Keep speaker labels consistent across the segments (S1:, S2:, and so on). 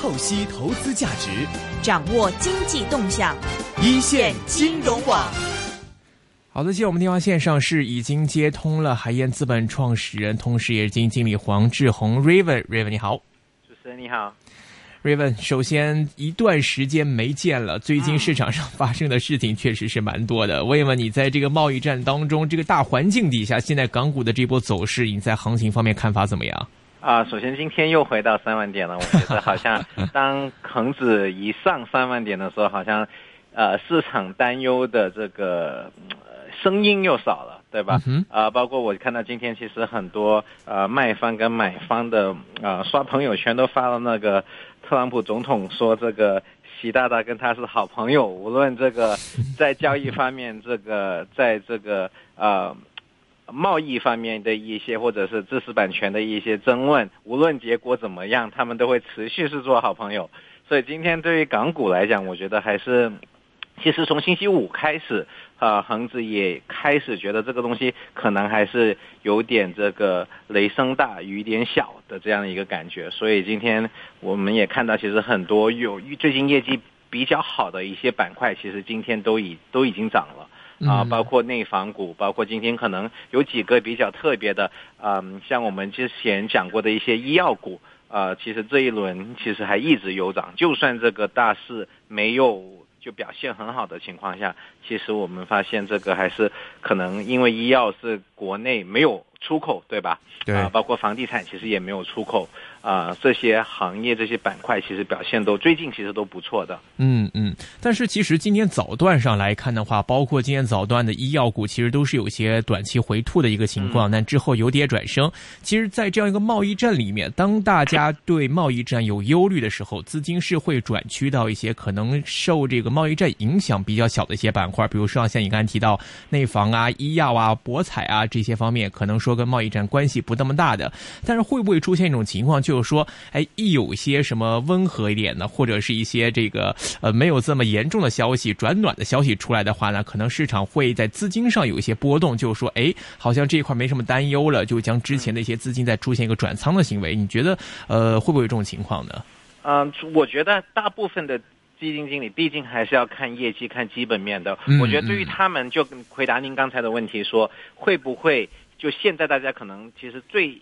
S1: 透析投资价值，
S2: 掌握经济动向，
S1: 一线金融网。
S3: 好的，现在我们电话线上是已经接通了海燕资本创始人，同时也是基金经理黄志宏 Raven，Raven 你好，
S4: 主持人你好。
S3: Raven，首先一段时间没见了，最近市场上发生的事情确实是蛮多的。问一问你，在这个贸易战当中，这个大环境底下，现在港股的这波走势，你在行情方面看法怎么样？
S4: 啊，首先今天又回到三万点了，我觉得好像 当恒指一上三万点的时候，好像呃市场担忧的这个声音又少了，对吧？啊，包括我看到今天其实很多呃卖方跟买方的啊刷朋友圈都发了那个。特朗普总统说：“这个习大大跟他是好朋友，无论这个 在交易方面，这个在这个呃贸易方面的一些，或者是知识版权的一些争论，无论结果怎么样，他们都会持续是做好朋友。所以今天对于港股来讲，我觉得还是。”其实从星期五开始，啊，恒指也开始觉得这个东西可能还是有点这个雷声大雨点小的这样一个感觉，所以今天我们也看到，其实很多有最近业绩比较好的一些板块，其实今天都已都已经涨了，啊，包括内房股，包括今天可能有几个比较特别的，嗯，像我们之前讲过的一些医药股，啊，其实这一轮其实还一直有涨，就算这个大势没有。就表现很好的情况下，其实我们发现这个还是可能因为医药是国内没有出口，对吧？
S3: 对啊，
S4: 包括房地产其实也没有出口。啊，这些行业、这些板块其实表现都最近其实都不错的。
S3: 嗯嗯，但是其实今天早段上来看的话，包括今天早段的医药股，其实都是有些短期回吐的一个情况，但之后由跌转升。其实，在这样一个贸易战里面，当大家对贸易战有忧虑的时候，资金是会转趋到一些可能受这个贸易战影响比较小的一些板块，比如说像你刚才提到内房啊、医药啊、博彩啊这些方面，可能说跟贸易战关系不那么大的。但是会不会出现一种情况？就是说，哎，一有些什么温和一点的，或者是一些这个呃没有这么严重的消息转暖的消息出来的话呢，可能市场会在资金上有一些波动，就是说，哎，好像这一块没什么担忧了，就将之前的一些资金再出现一个转仓的行为。你觉得呃会不会有这种情况呢？
S4: 嗯，我觉得大部分的基金经理毕竟还是要看业绩、看基本面的。我觉得对于他们，就回答您刚才的问题，说会不会就现在大家可能其实最。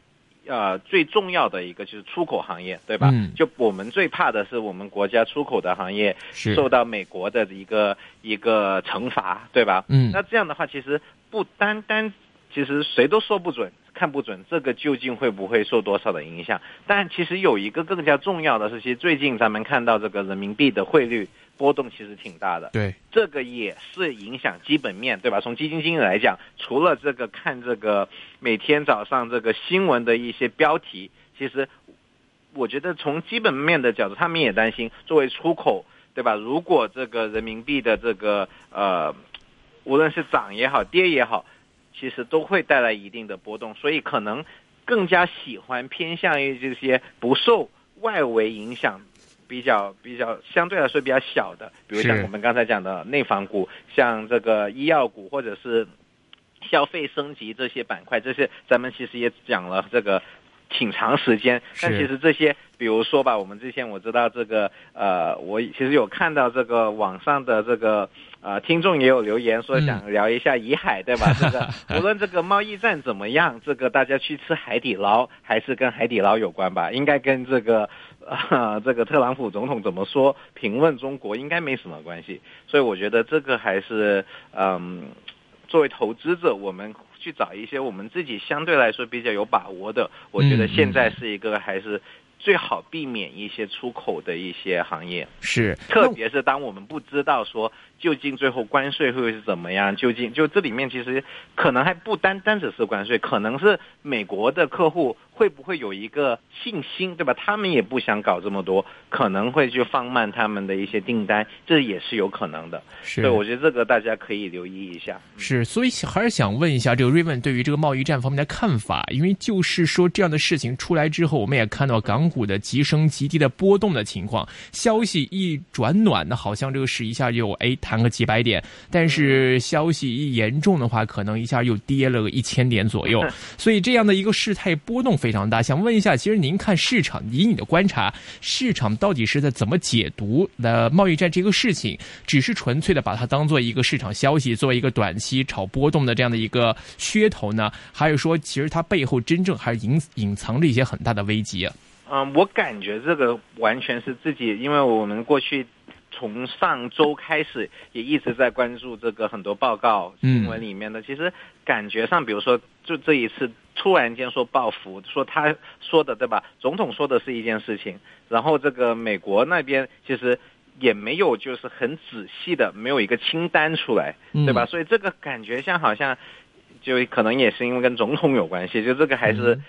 S4: 呃，最重要的一个就是出口行业，对吧？嗯就我们最怕的是我们国家出口的行业受到美国的一个一个惩罚，对吧？
S3: 嗯，
S4: 那这样的话，其实不单单，其实谁都说不准，看不准这个究竟会不会受多少的影响。但其实有一个更加重要的是，其实最近咱们看到这个人民币的汇率。波动其实挺大的，
S3: 对，
S4: 这个也是影响基本面对吧？从基金经理来讲，除了这个看这个每天早上这个新闻的一些标题，其实我觉得从基本面的角度，他们也担心作为出口对吧？如果这个人民币的这个呃，无论是涨也好，跌也好，其实都会带来一定的波动，所以可能更加喜欢偏向于这些不受外围影响。比较比较相对来说比较小的，比如像我们刚才讲的内房股，像这个医药股或者是消费升级这些板块，这些咱们其实也讲了这个挺长时间。但其实这些，比如说吧，我们之前我知道这个呃，我其实有看到这个网上的这个呃听众也有留言说想聊一下怡海，对吧？这个无论这个贸易战怎么样，这个大家去吃海底捞还是跟海底捞有关吧？应该跟这个。啊，这个特朗普总统怎么说评论中国应该没什么关系，所以我觉得这个还是嗯，作为投资者，我们去找一些我们自己相对来说比较有把握的，我觉得现在是一个还是最好避免一些出口的一些行业，
S3: 是，
S4: 特别是当我们不知道说究竟最后关税会是怎么样，究竟就这里面其实可能还不单单只是关税，可能是美国的客户。会不会有一个信心，对吧？他们也不想搞这么多，可能会去放慢他们的一些订单，这也是有可能的。
S3: 是，
S4: 对，我觉得这个大家可以留意一下。
S3: 是，所以还是想问一下这个瑞文对于这个贸易战方面的看法，因为就是说这样的事情出来之后，我们也看到港股的急升急跌的波动的情况，消息一转暖，那好像这个市一下就哎弹个几百点，但是消息一严重的话，可能一下又跌了个一千点左右。所以这样的一个事态波动非。非常大。想问一下，其实您看市场，以你的观察，市场到底是在怎么解读的贸易战这个事情？只是纯粹的把它当做一个市场消息，作为一个短期炒波动的这样的一个噱头呢？还是说，其实它背后真正还是隐隐藏着一些很大的危机啊？
S4: 嗯，我感觉这个完全是自己，因为我们过去。从上周开始也一直在关注这个很多报告新闻里面的，其实感觉上，比如說就这一次突然间说报复，说他说的对吧？总统说的是一件事情，然后这个美国那边其实也没有就是很仔细的，没有一个清单出来，对吧？所以这个感觉像好像就可能也是因为跟总统有关系，就这个还是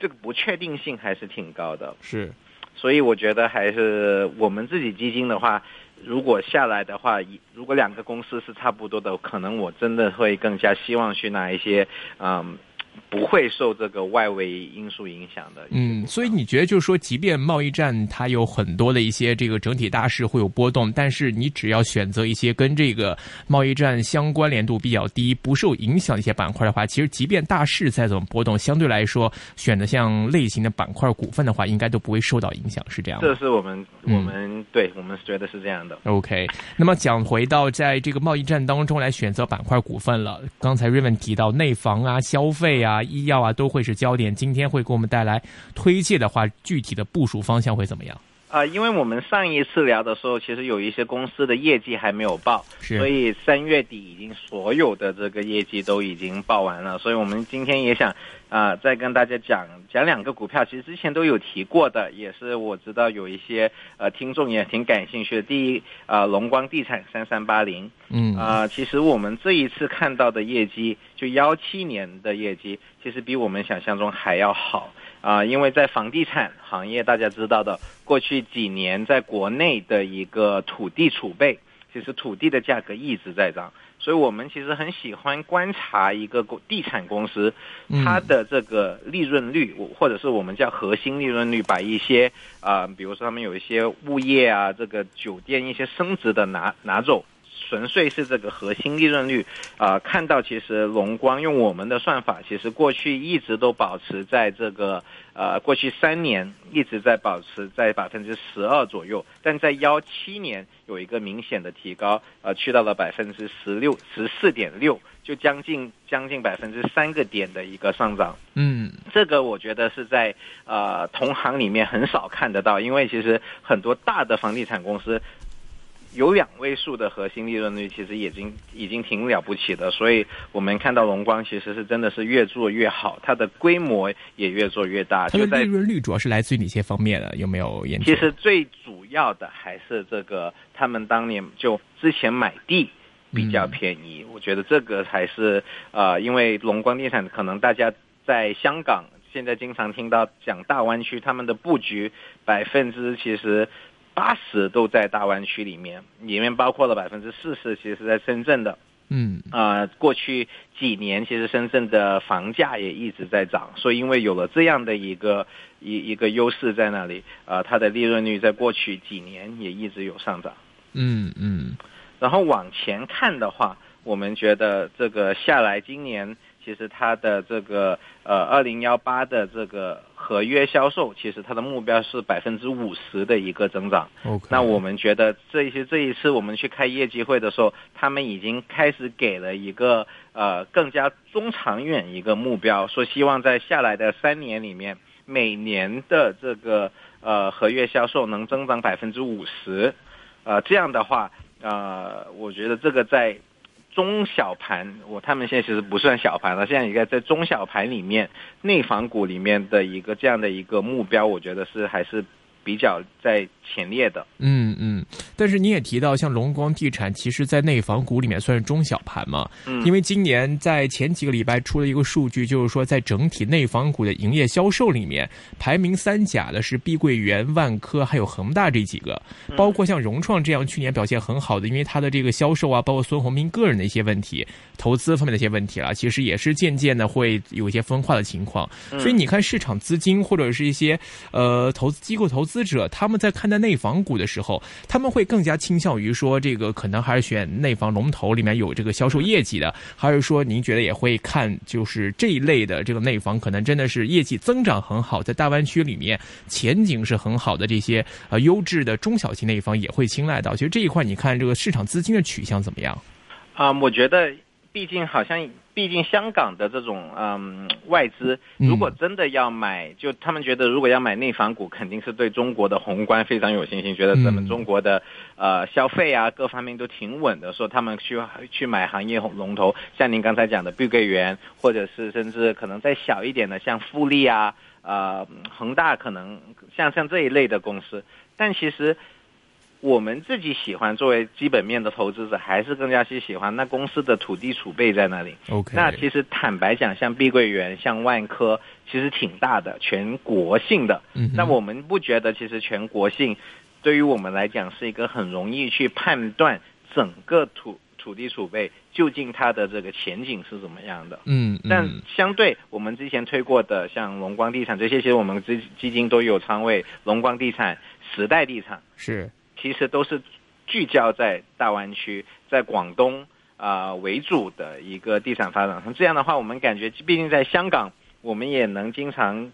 S4: 这个不确定性还是挺高的。
S3: 是，
S4: 所以我觉得还是我们自己基金的话。如果下来的话，如果两个公司是差不多的，可能我真的会更加希望去拿一些，嗯。不会受这个外围因素影响的。
S3: 嗯，所以你觉得就是说，即便贸易战它有很多的一些这个整体大势会有波动，但是你只要选择一些跟这个贸易战相关联度比较低、不受影响的一些板块的话，其实即便大势再怎么波动，相对来说选择像类型的板块股份的话，应该都不会受到影响，是这样。
S4: 这是我们我们、嗯、對我们觉得是这样的。
S3: OK，那么讲回到在这个贸易战当中来选择板块股份了，刚才瑞文提到内房啊、消费啊。医药啊都会是焦点，今天会给我们带来推介的话，具体的部署方向会怎么样？
S4: 啊，因为我们上一次聊的时候，其实有一些公司的业绩还没有报，所以三月底已经所有的这个业绩都已经报完了，所以我们今天也想啊再跟大家讲讲两个股票，其实之前都有提过的，也是我知道有一些呃听众也挺感兴趣的。第一啊，龙光地产三三八零，嗯啊，其实我们这一次看到的业绩，就幺七年的业绩，其实比我们想象中还要好。啊，因为在房地产行业，大家知道的，过去几年在国内的一个土地储备，其实土地的价格一直在涨，所以我们其实很喜欢观察一个地产公司，它的这个利润率，或者是我们叫核心利润率，把一些啊，比如说他们有一些物业啊，这个酒店一些升值的拿拿走。純粹是这个核心利润率啊、呃，看到其实龙光用我们的算法，其实过去一直都保持在这个呃，过去三年一直在保持在百分之十二左右，但在幺七年有一个明显的提高，呃，去到了百分之十六十四点六，就将近将近百分之三个点的一个上涨。嗯，这个我觉得是在呃同行里面很少看得到，因为其实很多大的房地产公司。有两位数的核心利润率，其实已经已经挺了不起的，所以我们看到龙光其实是真的是越做越好，它的规模也越做越大。
S3: 它的利润率主要是来自于哪些方面呢？有没有研究？
S4: 其实最主要的还是这个，他们当年就之前买地比较便宜，嗯、我觉得这个才是呃，因为龙光地产可能大家在香港现在经常听到讲大湾区，他们的布局百分之其實。八十都在大湾区里面，里面包括了百分之四十，其实是在深圳的。嗯，啊、呃，過去几年其实深圳的房价也一直在涨，所以因为有了这样的一个一一个优势在那里，啊、呃，它的利润率在过去几年也一直有上涨。嗯嗯，然后往前看的话，我们觉得这个下来今年。其实它的这个呃二零幺八的這個合约销售，其实它的目标是百分之五十的一个增长。那我们觉得這些这一次我们去开业绩会的时候，他们已经开始给了一个呃更加中长远一个目标，说希望在下来的三年里面，每年的这个呃合约销售能增长百分之五十。呃，这样的话，呃，我觉得这个在。中小盘，我他们现在其实不算小盘了，现在应该在中小盘里面，内房股里面的一个这样的一个目标，我觉得是还是。比较在前列的，
S3: 嗯嗯，但是你也提到，像龙光地产，其实，在内房股里面算是中小盘嘛。嗯，因为今年在前几个礼拜出了一个数据，就是说，在整体内房股的营业销售里面，排名三甲的是碧桂园、万科还有恒大这几个，包括像融创这样去年表现很好的，因为它的这个销售啊，包括孙宏斌个人的一些问题、投资方面的一些问题啦，其实也是渐渐的会有一些分化的情况。所以你看市场资金或者是一些呃投资机构投。资者他们在看待内房股的时候，他们会更加倾向于说这个可能还是选内房龙头里面有这个销售业绩的，还是说您觉得也会看就是这一类的这个内房可能真的是业绩增长很好，在大湾区里面前景是很好的这些呃优质的中小型内房也会青睐到。其实这一块你看这个市场资金的取向怎么样？
S4: 啊，我觉得毕竟好像。毕竟香港的这种嗯外资，如果真的要买，就他们觉得如果要买内房股，肯定是对中国的宏观非常有信心，觉得咱们中国的呃消费啊各方面都挺稳的，说他们去去买行业龙头，像您刚才讲的碧桂园，或者是甚至可能再小一点的像富力啊，呃恒大，可能像像这一类的公司，但其实。我们自己喜欢作为基本面的投资者，还是更加去喜欢那公司的土地储备在那里。
S3: OK，
S4: 那其实坦白讲，像碧桂园、像万科，其实挺大的，全国性的。
S3: 嗯，
S4: 那我们不觉得其实全国性对于我们来讲是一个很容易去判断整个土土地储备究竟它的这个前景是怎么样的。
S3: 嗯，
S4: 但相对我们之前推过的像龙光地产这些，其实我们基基金都有仓位，龙光地产、时代地产
S3: 是。
S4: 其实都是聚焦在大湾区，在广东啊为主的一个地产发展。这样的话，我们感觉，毕竟在香港，我们也能经常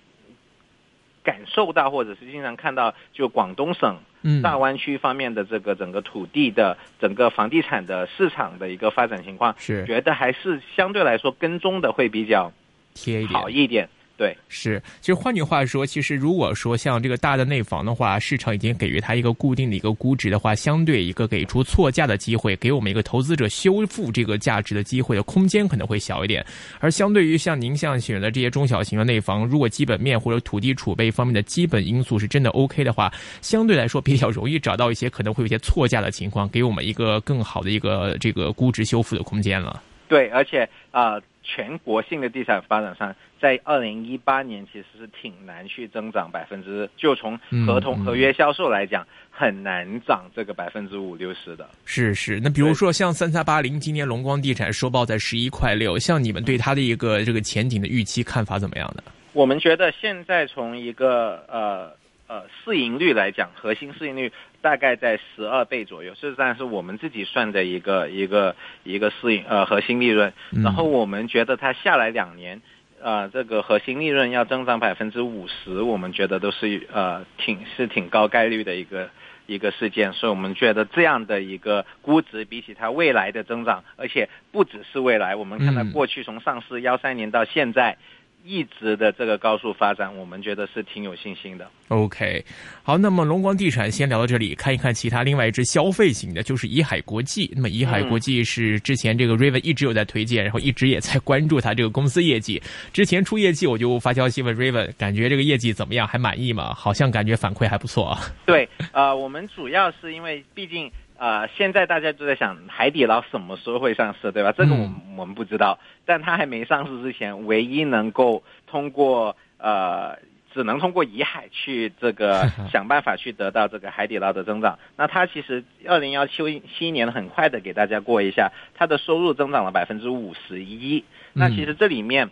S4: 感受到，或者是经常看到，就广东省大湾区方面的这个整个土地的整个房地产的市场的一个发展情况，
S3: 是
S4: 觉得还是相对来说跟踪的会比较
S3: 贴
S4: 好一点。对，
S3: 是，其实换句话说，其实如果说像这个大的内房的话，市场已经给予它一个固定的一个估值的话，相对一个给出错价的机会，给我们一个投资者修复这个价值的机会的空间可能会小一点。而相对于像您像选的这些中小型的内房，如果基本面或者土地储备方面的基本因素是真的 OK 的话，相对来说比较容易找到一些可能会有一些错价的情况，给我们一个更好的一个这个估值修复的空间了。
S4: 对，而且啊。全国性的地产发展上，在二零一八年其实是挺难去增长百分之，就从合同合约销售来讲，很难涨这个百分之五六十的。
S3: 是是，那比如说像三三八零，今年龙光地产收报在十一块六，像你们对它的一个这个前景的预期看法怎么样呢？
S4: 我们觉得现在从一个呃。呃，市盈率来讲，核心市盈率大概在十二倍左右，事实际上是我们自己算的一个一个一个市盈呃核心利润。然后我们觉得它下来两年，呃，这个核心利润要增长百分之五十，我们觉得都是呃挺是挺高概率的一个一个事件。所以我们觉得这样的一个估值，比起它未来的增长，而且不只是未来，我们看到过去从上市幺三年到现在。一直的这个高速发展，我们觉得是挺有信心的。
S3: OK，好，那么龙光地产先聊到这里，看一看其他另外一支消费型的，就是怡海国际。那么怡海国际是之前这个 Raven 一直有在推荐，然后一直也在关注它这个公司业绩。之前出业绩我就发消息问 Raven，感觉这个业绩怎么样？还满意吗？好像感觉反馈还不错啊。
S4: 对，呃，我们主要是因为毕竟。呃，现在大家都在想海底捞什么时候会上市，对吧？这个我们我们不知道，但它还没上市之前，唯一能够通过呃，只能通过怡海去这个 想办法去得到这个海底捞的增长。那它其实二零幺七七年很快的给大家过一下，它的收入增长了百分之五十一。那其实这里面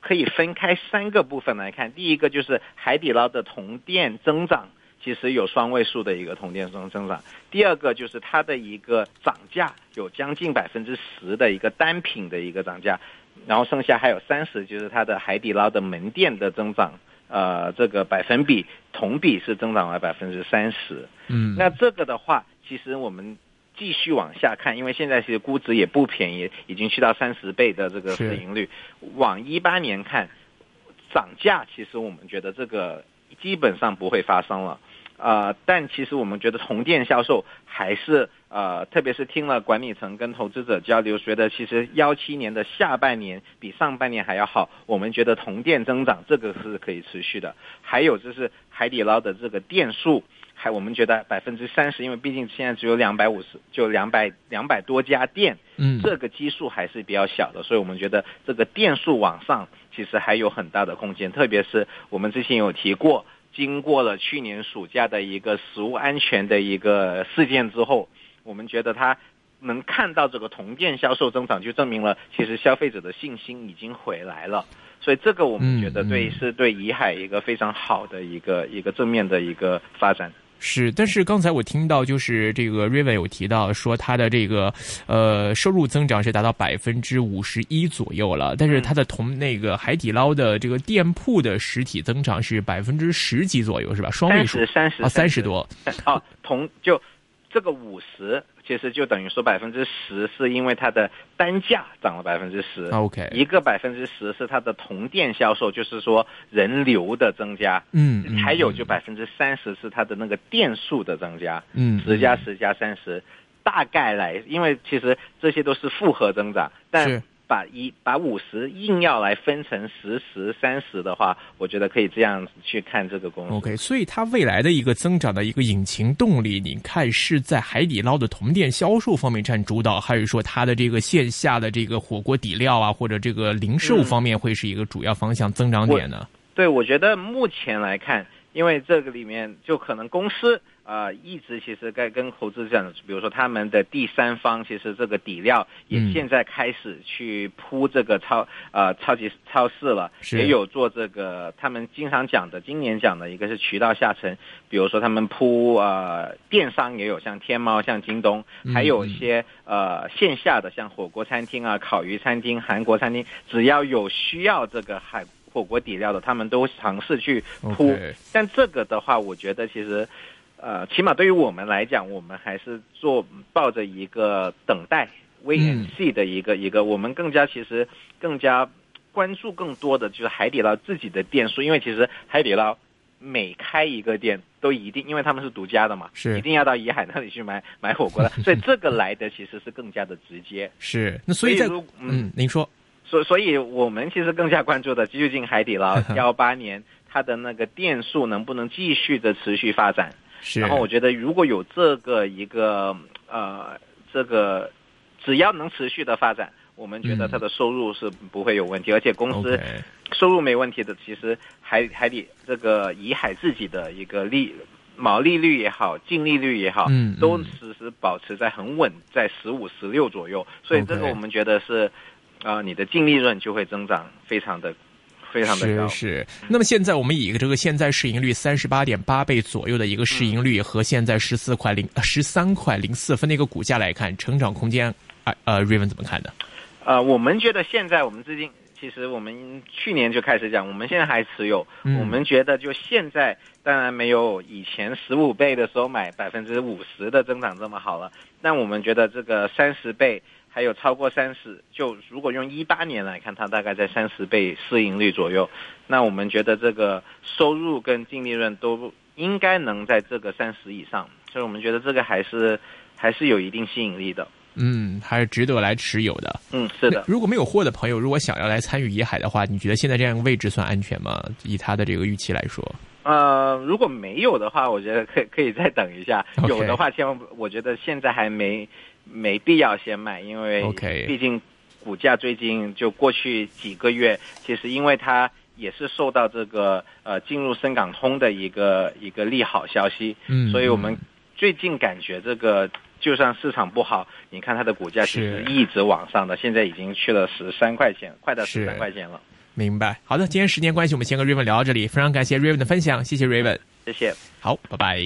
S4: 可以分开三个部分来看，第一个就是海底捞的同店增长。其实有双位数的一个同店增增长。第二个就是它的一个涨价有将近百分之十的一个单品的一个涨价，然后剩下还有三十，就是它的海底捞的门店的增长，呃，这个百分比同比是增长了百分之三十。
S3: 嗯，
S4: 那这个的话，其实我们继续往下看，因为现在其实估值也不便宜，已经去到三十倍的这个市盈率。往一八年看，涨价其实我们觉得这个基本上不会发生了。呃，但其实我们觉得同店销售还是呃，特别是听了管理层跟投资者交流，觉得其实幺七年的下半年比上半年还要好。我们觉得同店增长这个是可以持续的。还有就是海底捞的这个店数，还我们觉得百分之三十，因为毕竟现在只有两百五十，就两百两百多家店，
S3: 嗯，
S4: 这个基数还是比较小的，所以我们觉得这个店数往上其实还有很大的空间。特别是我们之前有提过。经过了去年暑假的一个食物安全的一个事件之后，我们觉得它能看到这个同店销售增长，就证明了其实消费者的信心已经回来了。所以这个我们觉得
S3: 嗯
S4: 对、
S3: 嗯
S4: 是对怡海一个非常好的一个一个正面的一个发展。
S3: 是，但是刚才我听到就是这个 Raven 有提到说它的这个呃收入增长是达到百分之五十一左右了，但是它的同那个海底捞的这个店铺的实体增长是百分之十几左右是吧？双位数。
S4: 三十三十
S3: 啊，三十。多，
S4: 哦，同就这个五十，其实就等于说百分之十是因为它的单价涨了百分之十。
S3: OK
S4: 一个百分之十是它的同店销售，就是说人流的增加。
S3: 嗯，嗯
S4: 还有就
S3: 嗯
S4: 百分之三十是它的那个店数的增加。
S3: 嗯
S4: 十加十加三十，大概来，因为其实这些都是复合增长，但把一把五十硬要来分成十十三十的话，我觉得可以这样子去看这个公司。
S3: OK，所以它未来的一个增长的一个引擎动力，你看是在海底捞的同店销售方面占主导，还是说它的这个线下的这个火锅底料啊，或者这个零售方面会是一个主要方向增长点呢？
S4: 对，我觉得目前来看，因为这个里面就可能公司啊、呃一直其实在跟投资者，比如说他们的第三方，其实这个底料也
S3: 嗯。
S4: 现在开始去铺这个超呃超级超市了，也有做这个他们经常讲的，今年讲的一个是渠道下沉，比如说他们铺呃电商也有像天猫、像京东，还有一些呃线下的像火锅餐厅啊、烤鱼餐厅、韩国餐厅，只要有需要这个海火锅底料的，他们都尝试去铺。但这个的话，我觉得其实，呃，起码对于我们来讲，我们还是做抱着一个等待 wait
S3: 嗯
S4: and see 的一个、一个，我们更加其实更加关注更多的就是海底捞自己的店数，因为其实海底捞。每开一个店都一定，因为他们是独家的嘛，
S3: 是
S4: 一定要到怡海那里去买 买火锅的，所以这个来的其实是更加的直接。
S3: 是，那所以嗯，您说
S4: 所所以，我们其实更加关注的，究竟海底捞 幺八年它的那个店数能不能继续的持续发展？
S3: 是，
S4: 然后我觉得，如果有这个一个呃，这个只要能持续的发展，我们觉得
S3: 嗯。
S4: 它的收入是不会有问题，而且公司收入没问题的，其实海海底这个怡海自己的一个利毛利率也好，净利率也好，
S3: 嗯
S4: 都
S3: 嗯
S4: 时时保持在很稳，在十五、十六左右，所以这个我们觉得是，啊、你的净利润就会增长非常的非常的高。
S3: 是是。那么现在我们以这个现在市盈率三十八点八倍左右的一个市盈率和现在十四块零十三块零四分的一个股价来看，成长空间，啊呃，Raven 怎么看的？
S4: 呃，我们觉得现在我们最近，其实我们去年就开始讲，我们现在还持有。
S3: 嗯
S4: 我们觉得就现在，当然没有以前十五倍的时候买百分之五十的增长这么好了。但我们觉得这个三十倍，还有超过三十，就如果用一八年来看，它大概在三十倍市盈率左右。那我们觉得这个收入跟净利润都应该能在这个三十以上，所以我们觉得这个还是还是有一定吸引力的。
S3: 嗯，还是值得来持有的。
S4: 嗯，是的。
S3: 如果没有货的朋友，如果想要来参与怡海的话，你觉得现在这样一个位置算安全吗？以他的这个预期来说，
S4: 呃，如果没有的话，我觉得可以可以再等一下。有的话，千万不，我觉得现在还没没必要先卖，因为毕竟股价最近就过去几个月，其实因为它也是受到这个呃进入深港通的一个一个利好消息，
S3: 嗯
S4: 所以我们最近感觉这个。就算市场不好，你看它的股价其实一直往上的，现在已经去了十三块钱，快到
S3: 是
S4: 十三块钱了。
S3: 明白。好的，今天时间关系，我们先跟 Raven 聊到这里，非常感谢 Raven 的分享，谢谢 Raven。
S4: 谢谢。
S3: 好，拜拜。